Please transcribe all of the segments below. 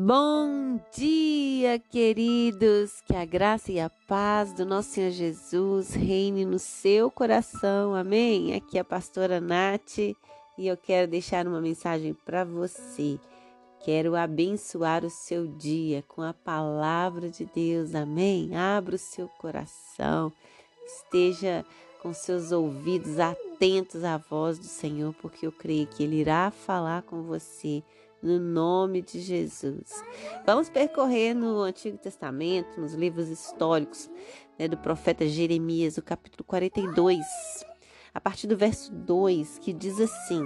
Bom dia, queridos! Que a graça e a paz do nosso Senhor Jesus reine no seu coração, amém? Aqui é a pastora Nath e eu quero deixar uma mensagem para você. Quero abençoar o seu dia com a palavra de Deus, amém? Abra o seu coração, esteja com seus ouvidos atentos à voz do Senhor, porque eu creio que Ele irá falar com você no nome de Jesus. Vamos percorrer no Antigo Testamento, nos livros históricos né, do profeta Jeremias, o capítulo 42, a partir do verso 2, que diz assim: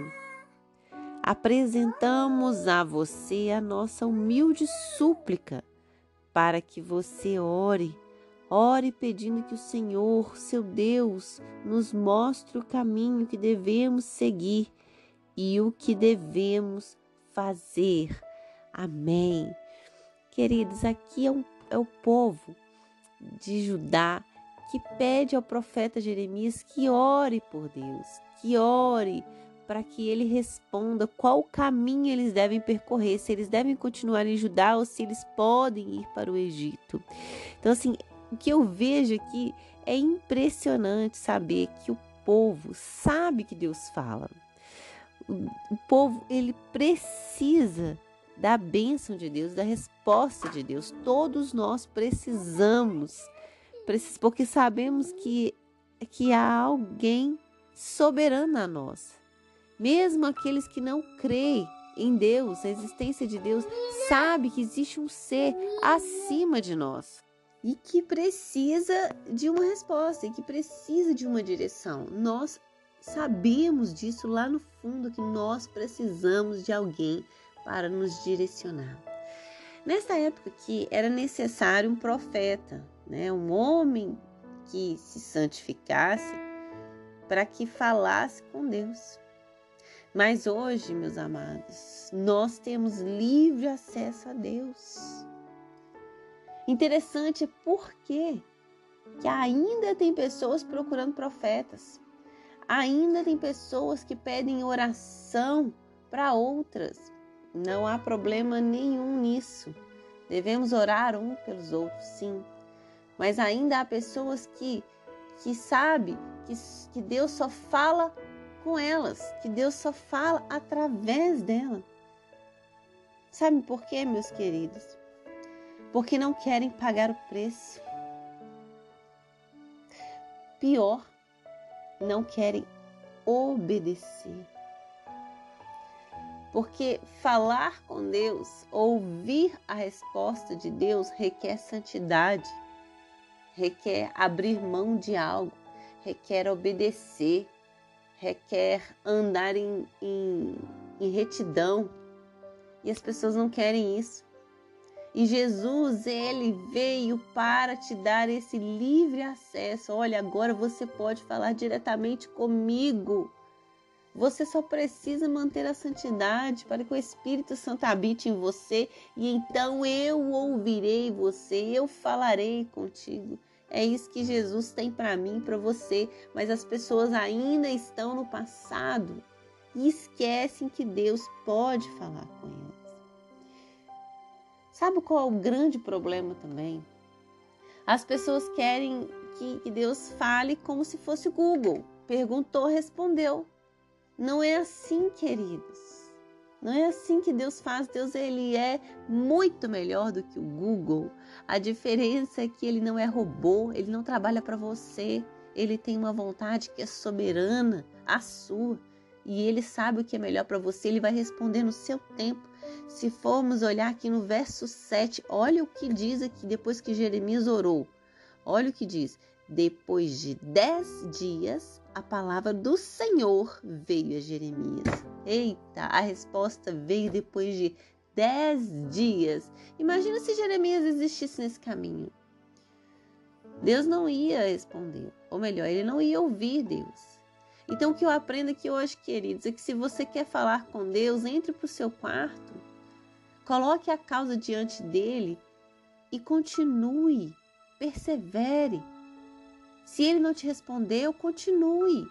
Apresentamos a você a nossa humilde súplica para que você ore. Ore pedindo que o Senhor, seu Deus, nos mostre o caminho que devemos seguir e o que devemos fazer. Amém. Queridos, aqui é, um, é o povo de Judá que pede ao profeta Jeremias que ore por Deus, que ore para que ele responda qual caminho eles devem percorrer, se eles devem continuar em Judá ou se eles podem ir para o Egito. Então, assim, o que eu vejo aqui é impressionante saber que o povo sabe que Deus fala, o povo ele precisa da bênção de Deus, da resposta de Deus. Todos nós precisamos, porque sabemos que, que há alguém soberano a nós. Mesmo aqueles que não creem em Deus, a existência de Deus, sabe que existe um ser acima de nós e que precisa de uma resposta e que precisa de uma direção. Nós Sabemos disso lá no fundo que nós precisamos de alguém para nos direcionar. Nessa época que era necessário um profeta, né, um homem que se santificasse para que falasse com Deus. Mas hoje, meus amados, nós temos livre acesso a Deus. Interessante é porque que ainda tem pessoas procurando profetas. Ainda tem pessoas que pedem oração para outras. Não há problema nenhum nisso. Devemos orar um pelos outros, sim. Mas ainda há pessoas que que sabe que, que Deus só fala com elas, que Deus só fala através dela. Sabe por quê, meus queridos? Porque não querem pagar o preço. Pior, não querem obedecer. Porque falar com Deus, ouvir a resposta de Deus, requer santidade, requer abrir mão de algo, requer obedecer, requer andar em, em, em retidão. E as pessoas não querem isso. E Jesus, ele veio para te dar esse livre acesso. Olha, agora você pode falar diretamente comigo. Você só precisa manter a santidade para que o Espírito Santo habite em você e então eu ouvirei você, eu falarei contigo. É isso que Jesus tem para mim, para você, mas as pessoas ainda estão no passado e esquecem que Deus pode falar com elas. Sabe qual é o grande problema também? As pessoas querem que, Deus fale como se fosse Google. Perguntou, respondeu. Não é assim, queridos. Não é assim que Deus faz. Deus ele é muito melhor do que o Google. A diferença é que ele não é robô, ele não trabalha para você. Ele tem uma vontade que é soberana, a sua, e ele sabe o que é melhor para você, ele vai responder no seu tempo. Se formos olhar aqui no verso 7, olha o que diz aqui depois que Jeremias orou. Olha o que diz: depois de dez dias, a palavra do Senhor veio a Jeremias. Eita, a resposta veio depois de dez dias. Imagina se Jeremias existisse nesse caminho. Deus não ia responder, ou melhor, ele não ia ouvir Deus. Então, o que eu aprendo aqui hoje, queridos, é que se você quer falar com Deus, entre para o seu quarto, Coloque a causa diante dele e continue, persevere. Se ele não te respondeu, continue.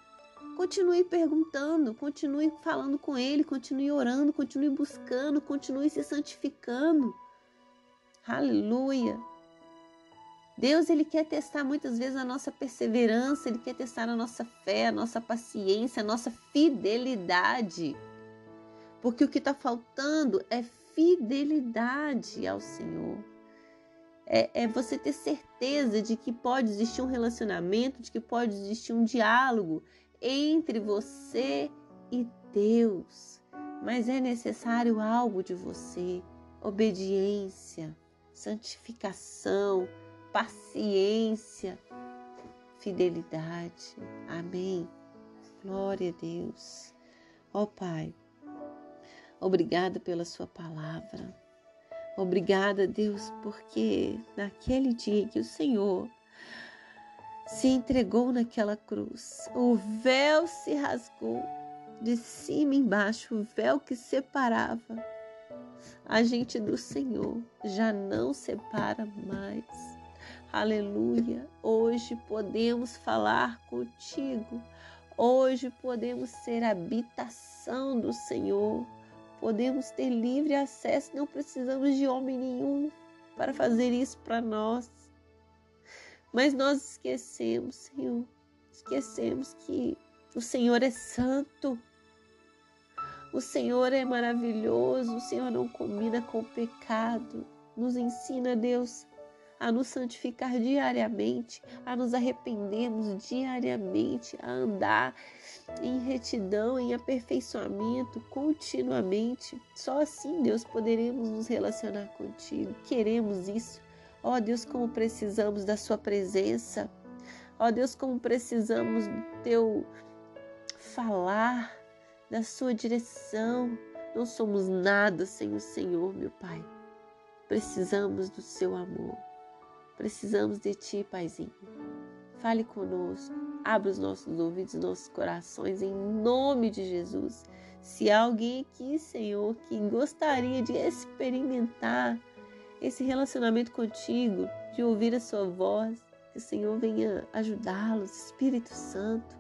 Continue perguntando, continue falando com ele, continue orando, continue buscando, continue se santificando. Aleluia. Deus ele quer testar muitas vezes a nossa perseverança, ele quer testar a nossa fé, a nossa paciência, a nossa fidelidade. Porque o que está faltando é fidelidade ao Senhor. É, é, você ter certeza de que pode existir um relacionamento, de que pode existir um diálogo entre você e Deus. Mas é necessário algo de você: obediência, santificação, paciência, fidelidade. Amém. Glória a Deus. Ó oh, Pai, obrigada pela Sua palavra. Obrigada, Deus, porque naquele dia que o Senhor se entregou naquela cruz, o véu se rasgou de cima embaixo, o véu que separava a gente do Senhor já não separa mais. Aleluia. Hoje podemos falar contigo. Hoje podemos ser habitação do Senhor. Podemos ter livre acesso, não precisamos de homem nenhum para fazer isso para nós. Mas nós esquecemos, Senhor, esquecemos que o Senhor é santo. O Senhor é maravilhoso, o Senhor não combina com o pecado. Nos ensina, Deus, a nos santificar diariamente, a nos arrependermos diariamente, a andar em retidão, em aperfeiçoamento continuamente. Só assim, Deus, poderemos nos relacionar contigo. Queremos isso. Ó oh, Deus, como precisamos da Sua presença. Ó oh, Deus, como precisamos do Teu falar, da Sua direção. Não somos nada sem o Senhor, meu Pai. Precisamos do Seu amor. Precisamos de Ti, Paizinho. Fale conosco, abra os nossos ouvidos, nossos corações, em nome de Jesus. Se há alguém aqui, Senhor, que gostaria de experimentar esse relacionamento contigo, de ouvir a Sua voz, que o Senhor venha ajudá-los, Espírito Santo,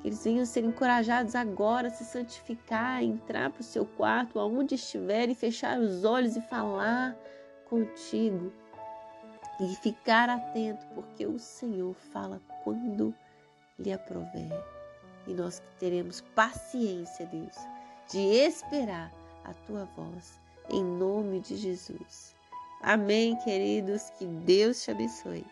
que eles venham ser encorajados agora a se santificar, entrar para o seu quarto, aonde estiver, e fechar os olhos e falar contigo e ficar atento, porque o Senhor fala quando lhe aprover. E nós teremos paciência, Deus, de esperar a tua voz, em nome de Jesus. Amém, queridos. Que Deus te abençoe.